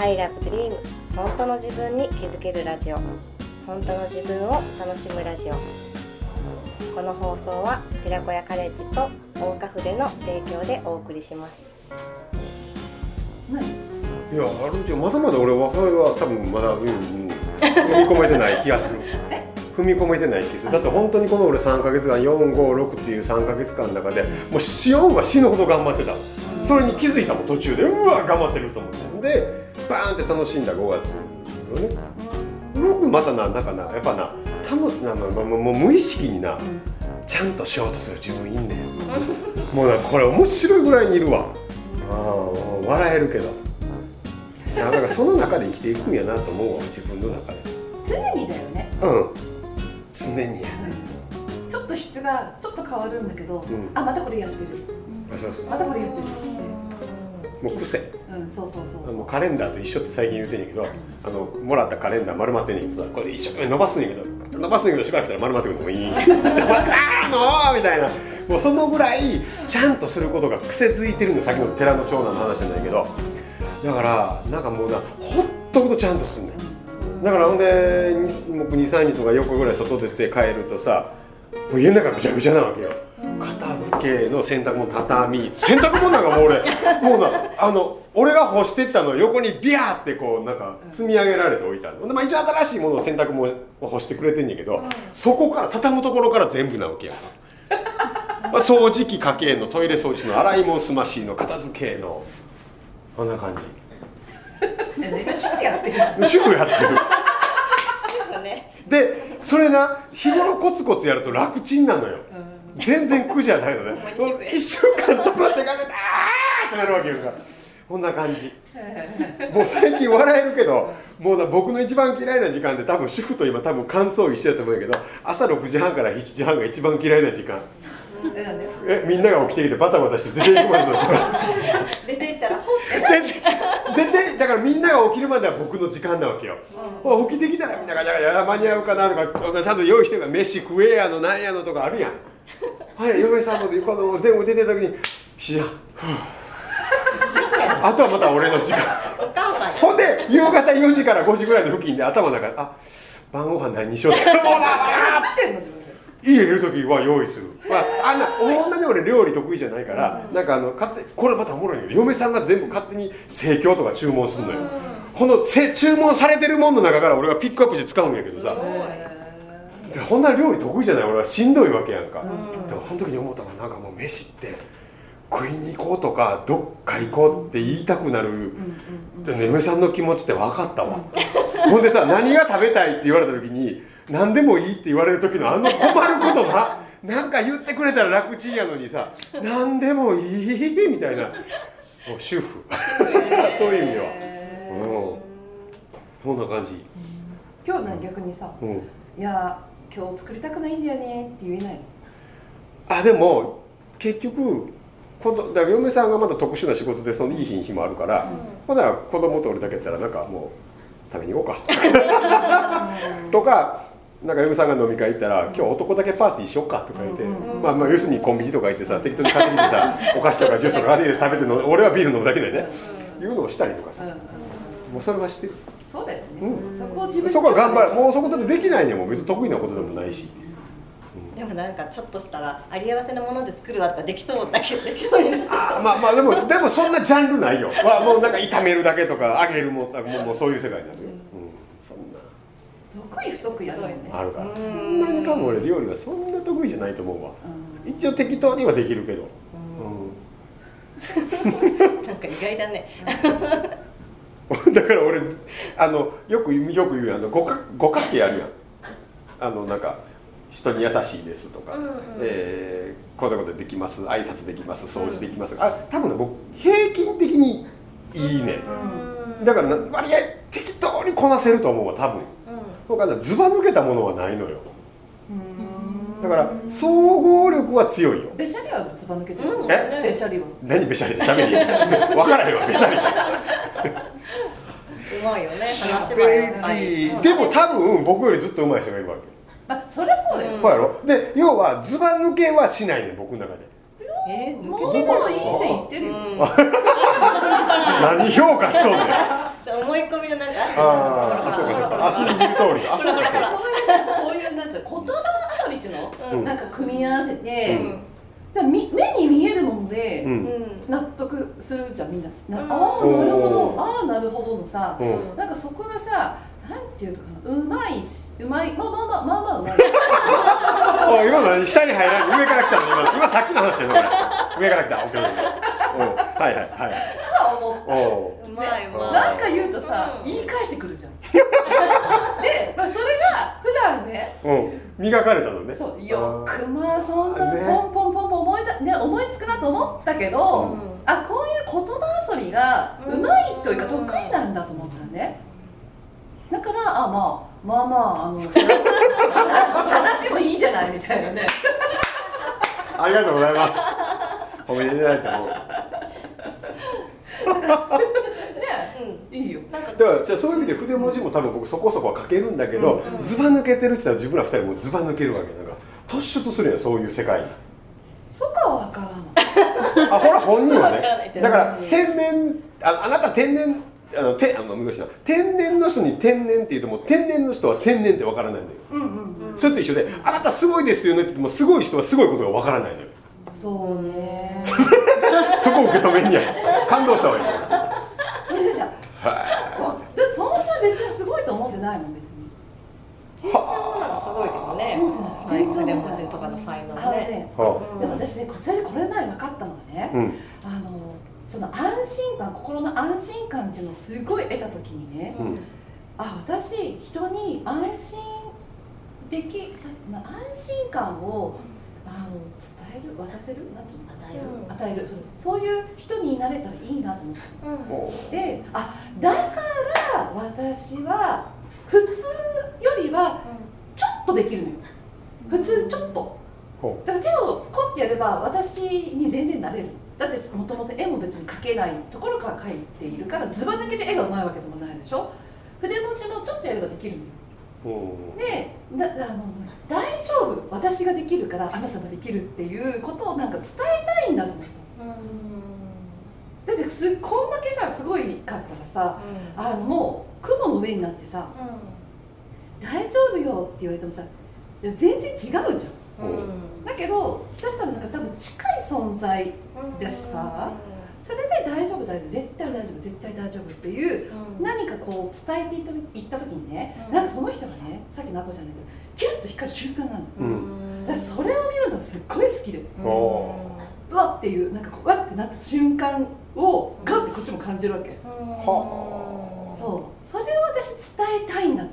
I love dream 本当の自分に気づけるラジオ。本当の自分を楽しむラジオ。この放送は寺子屋カレッジと大岡筆の提供でお送りします。いやあるじゃんまだまだ俺はは多分まだ、うんうん、踏み込めてない気がする。踏み込めてない気がする。だって本当にこの俺3か月間456っていう3か月間の中でもう死音は死ぬほど頑張ってた。それに気づいたもん途中で。うわ頑張ってると思って。でバーンって楽しんだ5月。よね6またななんかなやっぱな楽な、もう無意識にな、ちゃんとしようとする自分いんねん。もうなこれ面白いぐらいにいるわ。ああ笑えるけど。だからその中で生きていくんやなと思うわ自分の中で。常にだよね、うん。常にやね。ちょっと質がちょっと変わるんだけど、ん。あまたこれやってる。うそう。またこれやってる。ってもう癖うんそうそうそうカレンダーと一緒って最近言うてんねんけどあのもらったカレンダー丸まってんねんけどさこれ一生懸命伸ばすんやけど伸ばすんやけどしばらくしたら丸まってくるのもいいああもうみたいな。もうそのぐらいちゃんとすることが癖づいてるんださっきの寺の長男の話じゃないけど。だからなんかもうなほっとくとちゃんとすんねん。だからほんで23日とか4日ぐらい外出て帰るとさもう家の中ぐちゃぐちゃなわけよ片付けの洗濯物畳洗濯物なんかもう俺 もうなあの俺が干してったの横にビャーってこうなんか積み上げられておいたの、でまあ、一応新しいものを洗濯物を干してくれてんねんけど、そこから畳むところから全部なわけやんか。まあ掃除機かけのトイレ掃除の洗い物済ましの片付けの。こんな感え今主婦やってるじ主婦やってる。ね。でそれな日頃コツコツやると楽ちんなのよ、全然苦じゃないのね。一週間止まってかけてあーってなるわけよ。かこんな感じ。もう最近笑えるけどもうだ僕の一番嫌いな時間で多分主婦と今多分感想一緒やと思うんやけど朝6時半から7時半が一番嫌いな時間。えみんなが起きてきてバタバタして出ていくまでの時間。出ていったら出てだからみんなが起きるまでは僕の時間なわけよ、ほら起きてきたらみんなが「いやいや間に合うかな」とかちゃんと用意してるから飯食えやのなんやのとかあるやんはい嫁さんも子供全部出てた時に「しやあとはまた俺の時間。ほんで夕方4時から5時ぐらいの付近で頭の中で「あ晩ご飯何にしよう」って作って。んの自分で家いる時は用意する、まあ、あんなほんまに俺料理得意じゃないから、なんかあの勝手これまたおもろいけど嫁さんが全部勝手に生協とか注文するのよ、このせ注文されてるもんの中から俺がピックアップして使うんやけどさ、でほんなら料理得意じゃない？俺はしんどいわけやんか、でもこの時に思ったのはなんかもう飯って食いに行こうとかどっか行こうって言いたくなる、でね嫁さんの気持ちって分かったわ、ほんでさ何が食べたいって言われた時に何でもいいって言われる時のあの困ることななんか言ってくれたら楽ちんやのにさ何でもいいみたいな。もう主婦。そういう意味では。うん。そんな感じ。今日ね逆にさうん。いや今日作りたくないんだよねって言えない。のあでも結局こどだ嫁さんがまだ特殊な仕事でそのいい日に日もあるから、まだ子供と俺だけやったらなんかもう食べに行こうか。とかなんか嫁さんが飲み会行ったら「今日男だけパーティーしよっか」とか言って、まあまあ要するにコンビニとか行ってさ適当に買ってきてさ お菓子とかジュースとか買って食べてんの俺はビール飲むだけでね、いうのをしたりとかさ、うんうん。もうそれはしてるそうだよね、うそこを自分でそこは頑張る。もうそこだってできないねもう別に得意なことでもないし。でもなんかちょっとしたらあり合わせのもので作るわとかできそうだけど。できそうになあまあまあでもでもそんなジャンルないよ、まあ、もうなんか炒めるだけとか揚げるもんもうもうそういう世界になるよ、うん、そんな。得意不得意あるよね。あるから。うん。そんなに多分俺料理はそんな得意じゃないと思うわ。うん。一応適当にはできるけど、なんか意外だね。うん、だから俺あのよくよく言うあの五角五角形あるやん。あのなんか人に優しいですとか、うんうん。えーこんなことできます。挨拶できます。掃除できます、あ多分ね僕平均的にいいね。うんだからな割合適当にこなせると思うわ多分。他のずば抜けたものはないのよ。うん。だから総合力は強いよ。べしゃりはずば抜けてる。うん。え？べしゃりは。何べしゃり？でしゃべり。分からへんわべしゃりうまいよね話ベは。やっぱイりビーでも多分僕よりずっと上手い人がいるわけ。あそりゃそうだよ、うん。ほうやろ？で要はずば抜けはしないね僕の中で。えー、もう抜けてないいい線いってるよ、うん。何評価しとんねん。思い込みのなんかああそうかそうか。足に言う通り。あそうかそうか。だからそういうこういうなんつうの言葉遊びっていうの、うん。なんか組み合わせて、うんだ目に見えるもので納得するじゃんみんな。な、うん。ああなるほおど。ーああなるほどのさ、うん。なんかそこがさなんていうのかなうまいしうまいまあまあまあまあまあうま いあ今の何下に入らない。上から来たの今の今さっきの話やねこれ。上から来た。OK う。んはいはいはい。とは思った。おうまいうまい。なんか言うとさ、うん。言い返してくるじゃん で、まあ、それが普段ねううん。磨かれたのね。そうよくまあそんなね。ポンポンポンポン思いだ、ね、思いつくなと思ったけど、うん。あこういう言葉遊びがうまいというか得意なんだと思ったね。だからあまあまあまああの話 話もいいじゃないみたいなね。ありがとうございます。褒めていただいても。うんいいよ。だからじゃあそういう意味で筆文字も多分僕そこそこは書けるんだけど、うんずば抜けてるって言ったら自分ら二人もずば抜けるわけ。なんか突出するやんそういう世界に。そこはわからないあほら本人はね。だから天然ああなた天然あのてあの難しいな。天然の人に天然って言うともう天然の人は天然ってわからないのよ、うんうんうん。それと一緒であなたすごいですよねって言ってもすごい人はすごいことがわからないのよ。そうね。そこを受け止めんや。感動したわ今じゃじゃじゃわだってそんな別にすごいと思ってないもん別に。ちいちゃんもなんかすごいけどね。思ってない。才能筆文字とかの才能ね。でも私ねこちらでこれ前分かったのがね、うん。あのその安心感心の安心感っていうのをすごい得た時にねうん。あ私人に安心でき安心感をあの伝える渡せるなんていうの？与える、うん与えるそうそういう人になれたらいいなと思ったうん。もであだから私は普通よりはちょっとできるのよ。普通ちょっと。ほだから手をこってやれば私に全然なれる。だってもともと絵も別に描けないところから描いているからずば抜けて絵がうまいわけでもないでしょ。筆文字もちょっとやればできるのよ。でだあの大丈夫。私ができるからあなたもできるっていうことをなんか伝えたいんだと思っただってすこんだけさすごいかったらさあのもう雲の上になってさ「大丈夫よ」って言われてもさいや全然違うじゃん。だけど私多分なんか多分近い存在だしさそれで大丈夫大丈夫絶対大丈夫絶対大丈夫っていう何かこう伝えていった時言った時にね、うん。なんかその人がねさっきのアコちゃんだけどキュッと光る瞬間があるの。うん。私それを見るのがすっごい好きで。おうわっていうなんかこうわってなった瞬間をガッてこっちも感じるわけ。はそう。それを私伝えたいんだと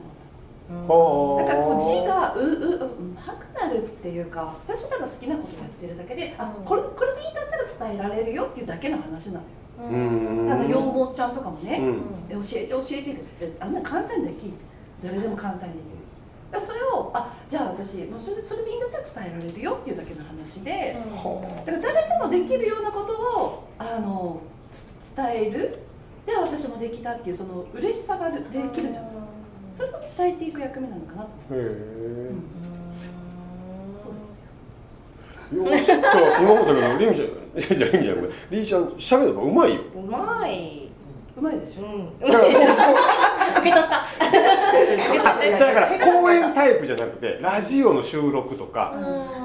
思った。はだからこう字がううううまくなるっていうか私はただ好きなことやってるだけであこれこれでいいんだったら伝えられるよっていうだけの話なのよ、うん。あの羊毛ちゃんとかもね、うん。え教えて教えてってあんな簡単にできる。誰でも簡単にできる。それをあじゃあ私もうそれそれでいいんだったら伝えられるよっていうだけの話で、だから誰でもできるようなことをあのつ伝える。で私もできたっていうその嬉しさができるじゃん。それを伝えていく役目なのかなとへえうん、そうですよ。よし今日今までのリミちゃんいやいやリミちゃんごめんリミちゃん喋るのがうまいよ。うまい。うまいでしょ。ん。だからこうこ受け取った。うだから講演タイプじゃなくてラジオの収録とか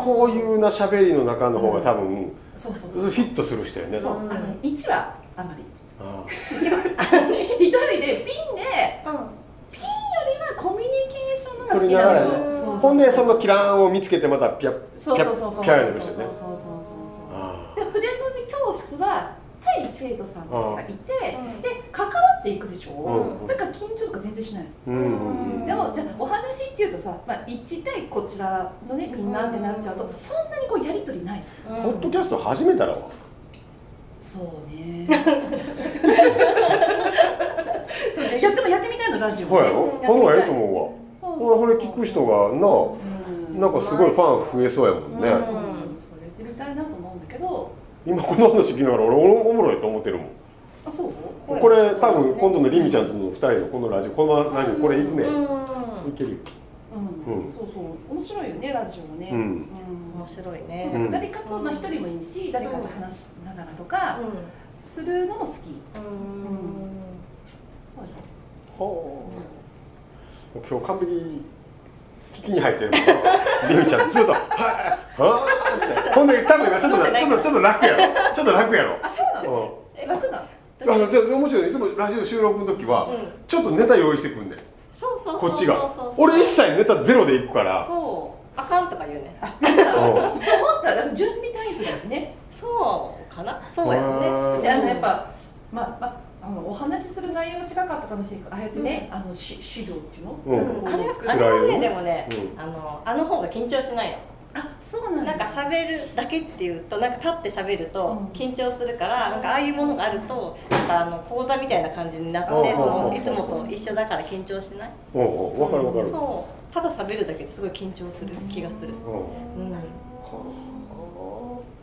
こういうな喋りの中の方が多分そうそうフそう。ィットする人やね。そう。あの1はあまり。あ 一人でピンでうん。ピンよりはコミュニケーションのが好取りながらきなのねよそほんでそのキランを見つけてまたピャッそうそうそうそうそうピャッピャッやる人ねそうそうそうそうあで筆文字教室は対生徒さんたちがいてうん。で関わっていくでしょ、うん。だから緊張とか全然しない。うん。うん。でもじゃあお話っていうとさ、まあ、1対こちらのねみんなってなっちゃうとそんなにこうやり取りないポッドキャスト始めたらわ。そうね。そうね。やってもやってみたいのラジオね。この方がええとう思うわほらこれ聞く人がななんかすごいファン増えそうやもんね、そうそうそうやってみたいなと思うんだけど今この話聞きながら俺おもろいと思ってるもん。あそう？これ多分今度のりみちゃんとの2人のこのラジオこのラジオこれいくね、うん。いけるよ。うん。うん。そうそう。面白いよねラジオね。うん。うん。面白いそうねだから誰かとまあ一人もいいし誰かと話しながらとかするのも好き。うん。そうでしはあ。今日完璧聞きに入ってるもんりみちゃんずっと「はいはあ」って。ほんで多分今ちょっとなちょっとちょっと楽やろ。ちょっと楽やろ。ょあそうなの？うん。楽なの？あのじゃあ面白い。ねいつもラジオ収録の時は、うん。ちょっとネタ用意してくんねん。そうそうそうこっちが。そう。そうそう俺一切ネタゼロでいくから。そう。あかんとか言うねあそう思った準備タイプだよね。そうかな？そうやね。あのやっぱまあまああのお話しする内容が違かったかもしれないああやってね、あのし資料っていうの、うん。あれなんかこうあれはねでもね、うん。あのあの方が緊張しないの。あそうなんだ。なんか喋るだけっていうとなんか立って喋るとうん。緊張するから、なんかああいうものがあるとなんかあの講座みたいな感じになって、うん。そのうん。いつもと一緒だから緊張しない、うんうん分かる分かる、そうただ喋るだけですごい緊張する気がする、うん。うん、は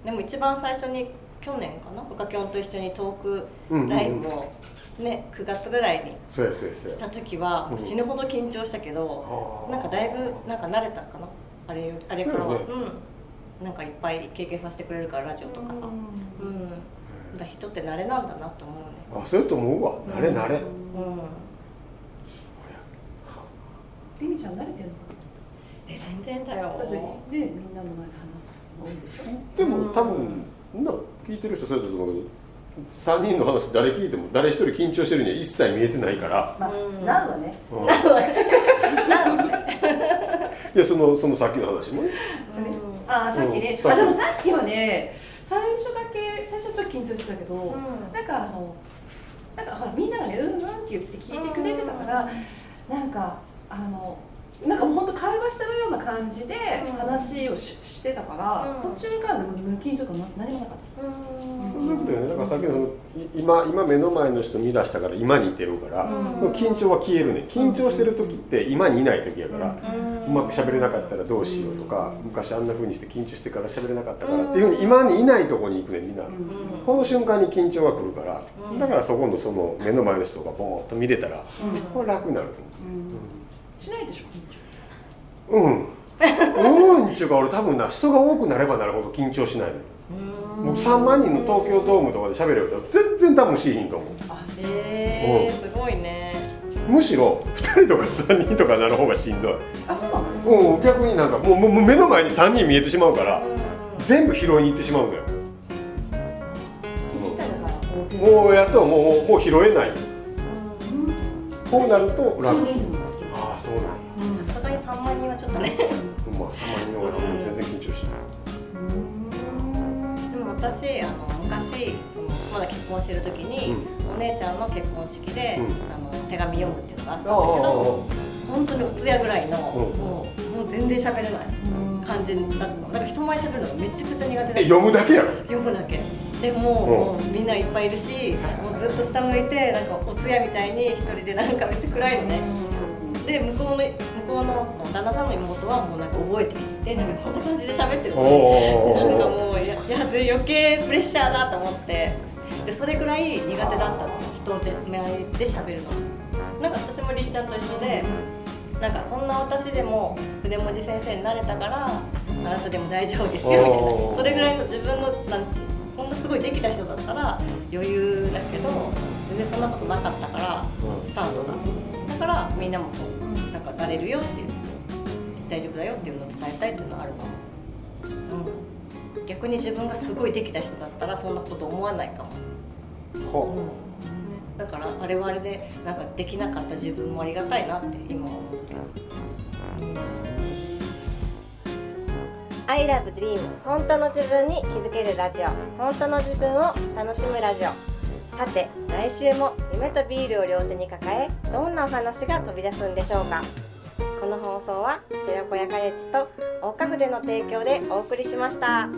でも一番最初に去年かな？深きょんと一緒にトークうんうんうん。ライブをね9月ぐらいにそうやそうやそうや。した時はもう死ぬほど緊張したけど、あー。なんかだいぶなんか慣れたかな？あれよあれからは。そうう,、ん。なんかいっぱい経験させてくれるからラジオとかさ。うん、だから人って慣れなんだなと思うね。あそうやと思うわ。慣れ慣れ、うん。リミちゃん慣れてるの？かえ全然だよ。なだってねみんなの前で話すでしょ？でも多分な聞いてる人そうやと思うけど3人の話誰聞いても誰一人緊張してるには一切見えてないから、まあ、うん。なんはね。うんいやそのそのさっきの話もね。あさっきね、うんあでもさっきはね最初だけ最初はちょっと緊張してたけど、うん。なんかあのなんかほらみんながねうんうんって言って聞いてくれてたから、なんかあのなんかもう本当会話してるような感じでうん。話をし,、してたから、うん。途中からでも無緊張感な何もなかっうん。そういうことよね。だからさっきのそのい今今目の前の人見出したから今にいてるから、うん。緊張は消えるね。緊張してる時って今にいない時やから、うまく喋れなかったらどうしようとか、昔あんな風にして緊張してから喋れなかったからっていうふうに今にいないとこに行くねみんな、た、うん。うんこの瞬間に緊張が来るから、うん。だからそこのその目の前の人がボーっと見れたらこれ楽になるとうんしないでしょ緊張。思ううん うんちゅうか俺多分な人が多くなればなるほど緊張しないのよ。うん。もう3万人の東京ドームとかで喋れよったら全然多分しいひんと思う。あえー、すごいね。むしろ2人とか3人とかなる方がしんどい。あそうなの？うん逆になんかもうもう目の前に3人見えてしまうから全部拾いに行ってしまうのよ。もうやっともうもう拾えない。うん。こうなると楽3万人はちょっとね。まあ3万人の方が全然緊張しない。うん。でも私あの昔そのまだ結婚してる時に、お姉ちゃんの結婚式で、うん。あの手紙読むっていうのがあったんだけど、あ本当にお通夜ぐらいの、ん。もうもう全然喋れない。感じだったの。なんか人前喋るのがめちゃくちゃ苦手だったえ読むだけやろ？読むだけ。でも,、もうみんないっぱいいるしもうずっと下向いてなんかお通夜みたいに一人でなんかめっちゃ暗いのね。で向こうの向こうの旦那さんの妹はもうなんか覚えてきてなんかこんな感じで喋ってるのなんかおもうややで余計プレッシャーだと思ってでそれぐらい苦手だったの人で前で喋るの。なんか私もりんちゃんと一緒でなんかそんな私でも筆文字先生になれたからあなたでも大丈夫ですよみたいな。それぐらいの自分のなんこんなすごいできた人だったら余裕だけど全然そんなことなかったからスタートが。だからみんなもそうなんかなれるよっていう大丈夫だよっていうのを伝えたいっていうのはあるかも、うん、逆に自分がすごいできた人だったらそんなこと思わないかも、はだからあれはあれでなんかできなかった自分もありがたいなって今思ってる、I love dream 本当の自分に気づけるラジオ。本当の自分を楽しむラジオ。さて来週も夢とビールを両手に抱えどんなお話が飛び出すんでしょうかこの放送は寺子屋カレッジと大花筆の提供でお送りしました。